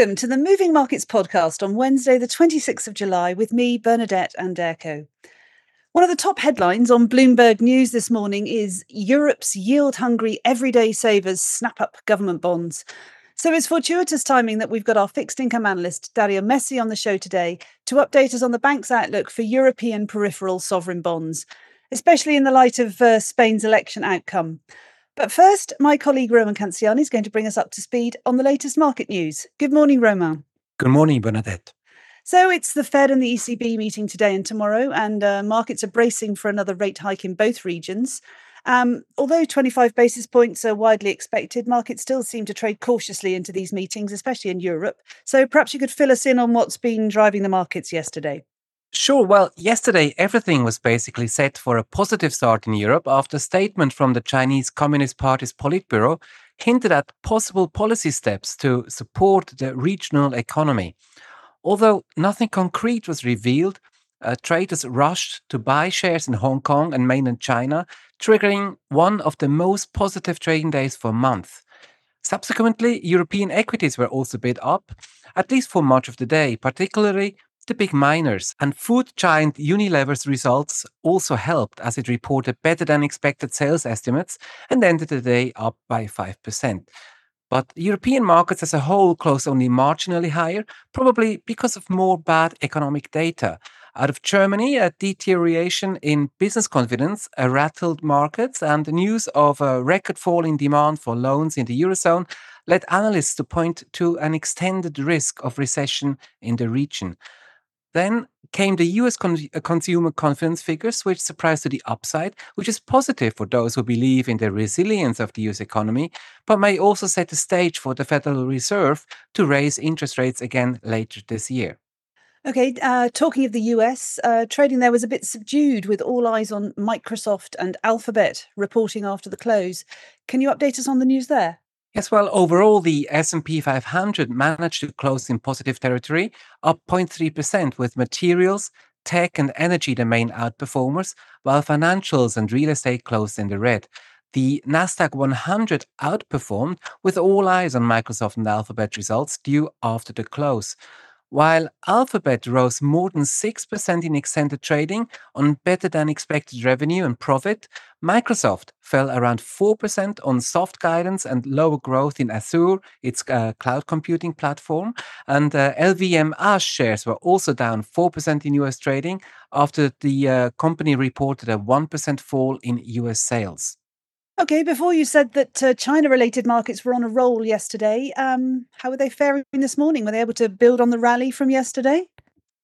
Welcome to the Moving Markets podcast on Wednesday, the 26th of July, with me, Bernadette Anderko. One of the top headlines on Bloomberg News this morning is Europe's yield hungry everyday savers snap up government bonds. So it's fortuitous timing that we've got our fixed income analyst, Dario Messi, on the show today to update us on the bank's outlook for European peripheral sovereign bonds, especially in the light of uh, Spain's election outcome. But first, my colleague Roman Canziani is going to bring us up to speed on the latest market news. Good morning, Roman. Good morning, Bernadette. So it's the Fed and the ECB meeting today and tomorrow, and uh, markets are bracing for another rate hike in both regions. Um, although 25 basis points are widely expected, markets still seem to trade cautiously into these meetings, especially in Europe. So perhaps you could fill us in on what's been driving the markets yesterday. Sure. Well, yesterday everything was basically set for a positive start in Europe after a statement from the Chinese Communist Party's Politburo hinted at possible policy steps to support the regional economy. Although nothing concrete was revealed, uh, traders rushed to buy shares in Hong Kong and mainland China, triggering one of the most positive trading days for a month. Subsequently, European equities were also bid up, at least for much of the day, particularly the big miners and food giant Unilever's results also helped as it reported better than expected sales estimates and ended the day up by 5%. But European markets as a whole closed only marginally higher, probably because of more bad economic data. Out of Germany, a deterioration in business confidence a rattled markets, and the news of a record fall in demand for loans in the Eurozone led analysts to point to an extended risk of recession in the region. Then came the US con- uh, consumer confidence figures, which surprised to the upside, which is positive for those who believe in the resilience of the US economy, but may also set the stage for the Federal Reserve to raise interest rates again later this year. Okay, uh, talking of the US, uh, trading there was a bit subdued with all eyes on Microsoft and Alphabet reporting after the close. Can you update us on the news there? Yes, well, overall, the S&P 500 managed to close in positive territory, up 0.3%, with materials, tech, and energy the main outperformers, while financials and real estate closed in the red. The Nasdaq 100 outperformed, with all eyes on Microsoft and Alphabet results due after the close. While Alphabet rose more than 6% in extended trading on better than expected revenue and profit, Microsoft fell around 4% on soft guidance and lower growth in Azure, its uh, cloud computing platform. And uh, LVMH shares were also down 4% in US trading after the uh, company reported a 1% fall in US sales. Okay, before you said that uh, China related markets were on a roll yesterday, um, how were they faring this morning? Were they able to build on the rally from yesterday?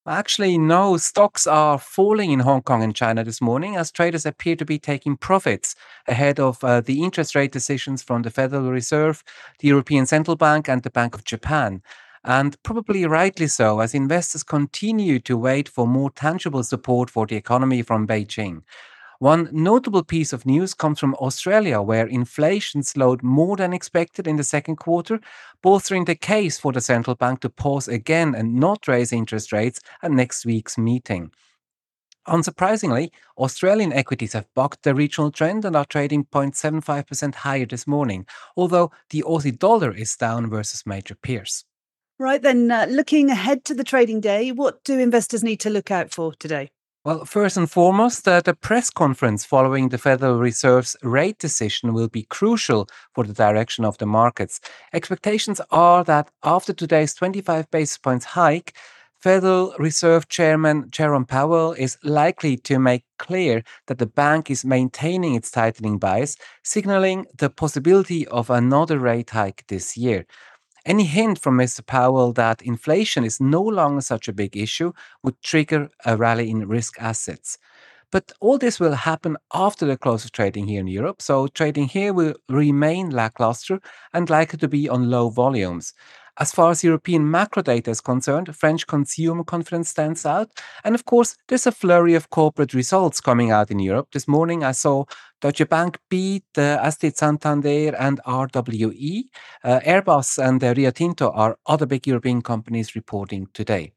Actually, no. Stocks are falling in Hong Kong and China this morning as traders appear to be taking profits ahead of uh, the interest rate decisions from the Federal Reserve, the European Central Bank, and the Bank of Japan. And probably rightly so, as investors continue to wait for more tangible support for the economy from Beijing. One notable piece of news comes from Australia, where inflation slowed more than expected in the second quarter, bolstering the case for the central bank to pause again and not raise interest rates at next week's meeting. Unsurprisingly, Australian equities have bucked the regional trend and are trading 0.75% higher this morning, although the Aussie dollar is down versus major peers. Right then, uh, looking ahead to the trading day, what do investors need to look out for today? Well, first and foremost, uh, the press conference following the Federal Reserve's rate decision will be crucial for the direction of the markets. Expectations are that after today's 25 basis points hike, Federal Reserve Chairman Jerome Powell is likely to make clear that the bank is maintaining its tightening bias, signaling the possibility of another rate hike this year. Any hint from Mr. Powell that inflation is no longer such a big issue would trigger a rally in risk assets. But all this will happen after the close of trading here in Europe. So trading here will remain lackluster and likely to be on low volumes. As far as European macro data is concerned, French consumer confidence stands out. And of course, there's a flurry of corporate results coming out in Europe. This morning, I saw Deutsche Bank beat uh, Asti Santander and RWE. Uh, Airbus and uh, Rio Tinto are other big European companies reporting today.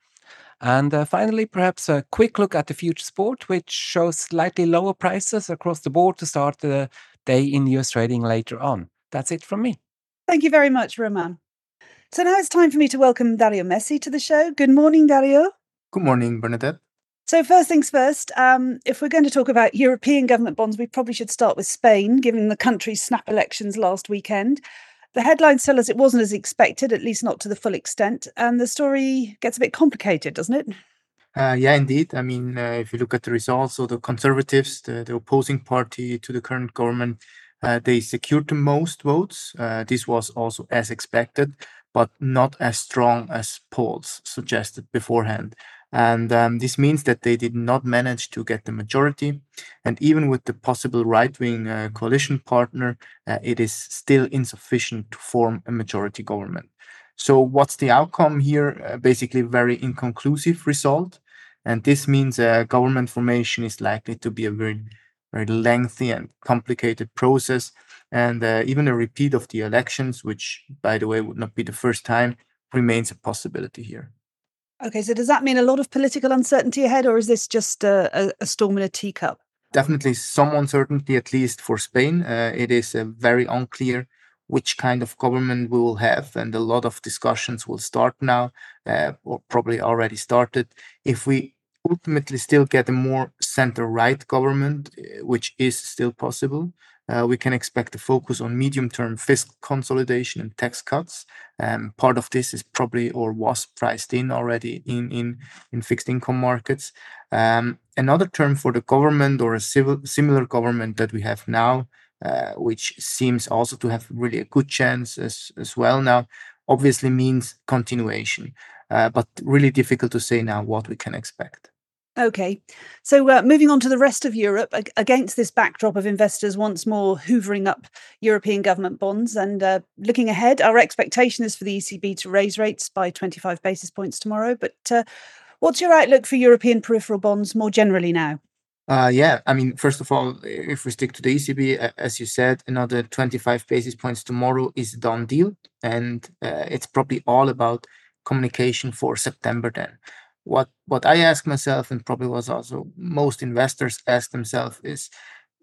And uh, finally, perhaps a quick look at the future sport, which shows slightly lower prices across the board to start the day in US trading later on. That's it from me. Thank you very much, Roman. So now it's time for me to welcome Dario Messi to the show. Good morning, Dario. Good morning, Bernadette. So, first things first, um, if we're going to talk about European government bonds, we probably should start with Spain, given the country's snap elections last weekend. The headlines tell us it wasn't as expected, at least not to the full extent. And the story gets a bit complicated, doesn't it? Uh, yeah, indeed. I mean, uh, if you look at the results, so the Conservatives, the, the opposing party to the current government, uh, they secured the most votes. Uh, this was also as expected but not as strong as polls suggested beforehand. And um, this means that they did not manage to get the majority. And even with the possible right wing uh, coalition partner, uh, it is still insufficient to form a majority government. So, what's the outcome here? Uh, basically, very inconclusive result. And this means a government formation is likely to be a very, very lengthy and complicated process and uh, even a repeat of the elections, which, by the way, would not be the first time, remains a possibility here. Okay, so does that mean a lot of political uncertainty ahead, or is this just a, a storm in a teacup? Definitely some uncertainty, at least for Spain. Uh, it is uh, very unclear which kind of government we will have, and a lot of discussions will start now, uh, or probably already started. If we ultimately still get a more center right government, uh, which is still possible, uh, we can expect a focus on medium-term fiscal consolidation and tax cuts. Um, part of this is probably or was priced in already in in, in fixed income markets. Um, another term for the government or a civil, similar government that we have now, uh, which seems also to have really a good chance as, as well now, obviously means continuation. Uh, but really difficult to say now what we can expect. Okay. So uh, moving on to the rest of Europe, ag- against this backdrop of investors once more hoovering up European government bonds and uh, looking ahead, our expectation is for the ECB to raise rates by 25 basis points tomorrow. But uh, what's your outlook for European peripheral bonds more generally now? Uh, yeah, I mean, first of all, if we stick to the ECB, as you said, another 25 basis points tomorrow is a done deal. And uh, it's probably all about communication for September then what what I ask myself, and probably was also most investors ask themselves, is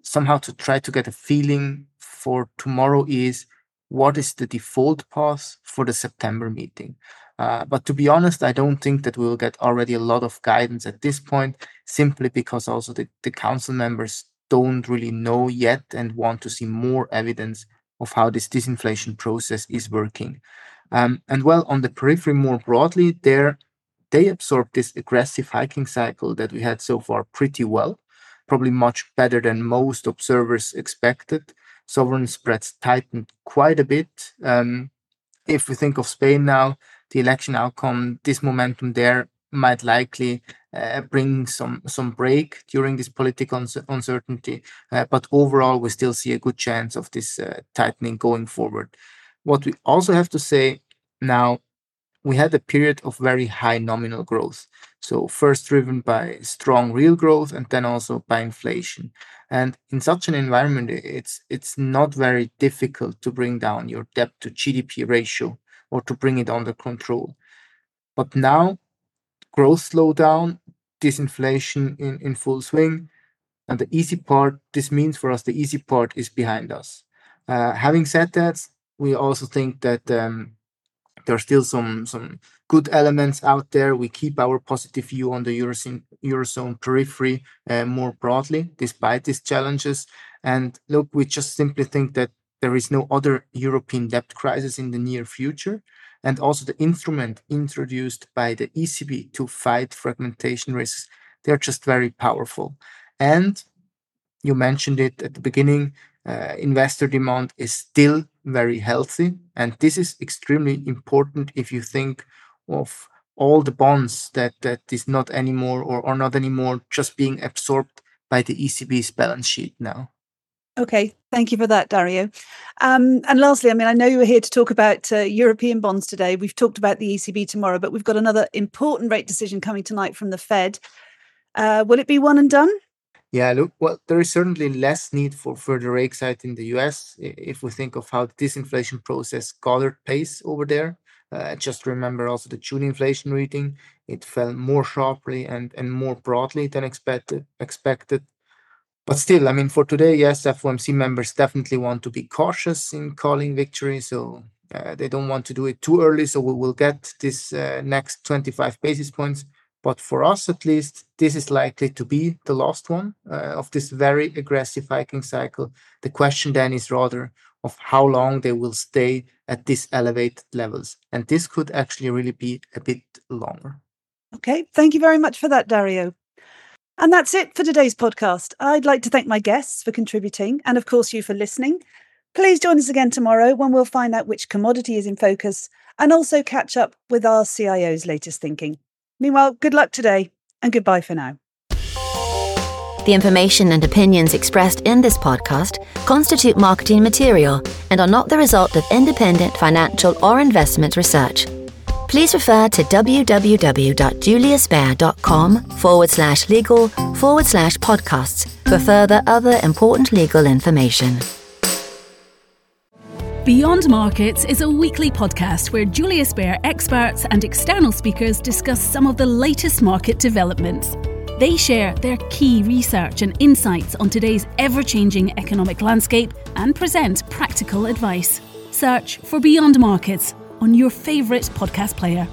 somehow to try to get a feeling for tomorrow is what is the default path for the September meeting. Uh, but to be honest, I don't think that we will get already a lot of guidance at this point, simply because also the, the council members don't really know yet and want to see more evidence of how this disinflation process is working. Um, and well, on the periphery more broadly, there they absorbed this aggressive hiking cycle that we had so far pretty well, probably much better than most observers expected. Sovereign spreads tightened quite a bit. Um, if we think of Spain now, the election outcome, this momentum there might likely uh, bring some some break during this political uncertainty. Uh, but overall, we still see a good chance of this uh, tightening going forward. What we also have to say now we had a period of very high nominal growth. So, first driven by strong real growth and then also by inflation. And in such an environment, it's, it's not very difficult to bring down your debt to GDP ratio or to bring it under control. But now, growth slowdown, disinflation in, in full swing, and the easy part, this means for us the easy part is behind us. Uh, having said that, we also think that um, there are still some some good elements out there. We keep our positive view on the Eurozone, Eurozone periphery uh, more broadly, despite these challenges. And look, we just simply think that there is no other European debt crisis in the near future. And also the instrument introduced by the ECB to fight fragmentation risks, they're just very powerful. And you mentioned it at the beginning, uh, investor demand is still very healthy. And this is extremely important if you think of all the bonds that that is not anymore or are not anymore just being absorbed by the ECB's balance sheet now. Okay, thank you for that, Dario. Um, and lastly, I mean, I know you were here to talk about uh, European bonds today. We've talked about the ECB tomorrow, but we've got another important rate decision coming tonight from the Fed. Uh, will it be one and done? Yeah, look, well, there is certainly less need for further rate hikes in the US if we think of how the disinflation process gathered pace over there. Uh, just remember also the June inflation reading; it fell more sharply and, and more broadly than expected. Expected, but still, I mean, for today, yes, FOMC members definitely want to be cautious in calling victory. So Uh, they don't want to do it too early, so we will get this uh, next 25 basis points. But for us, at least, this is likely to be the last one uh, of this very aggressive hiking cycle. The question then is rather of how long they will stay at these elevated levels. And this could actually really be a bit longer. Okay, thank you very much for that, Dario. And that's it for today's podcast. I'd like to thank my guests for contributing and, of course, you for listening. Please join us again tomorrow when we'll find out which commodity is in focus and also catch up with our CIO's latest thinking. Meanwhile, good luck today and goodbye for now. The information and opinions expressed in this podcast constitute marketing material and are not the result of independent financial or investment research. Please refer to www.juliusbaer.com forward slash legal forward slash podcasts for further other important legal information. Beyond Markets is a weekly podcast where Julius Baer experts and external speakers discuss some of the latest market developments. They share their key research and insights on today's ever changing economic landscape and present practical advice. Search for Beyond Markets on your favourite podcast player.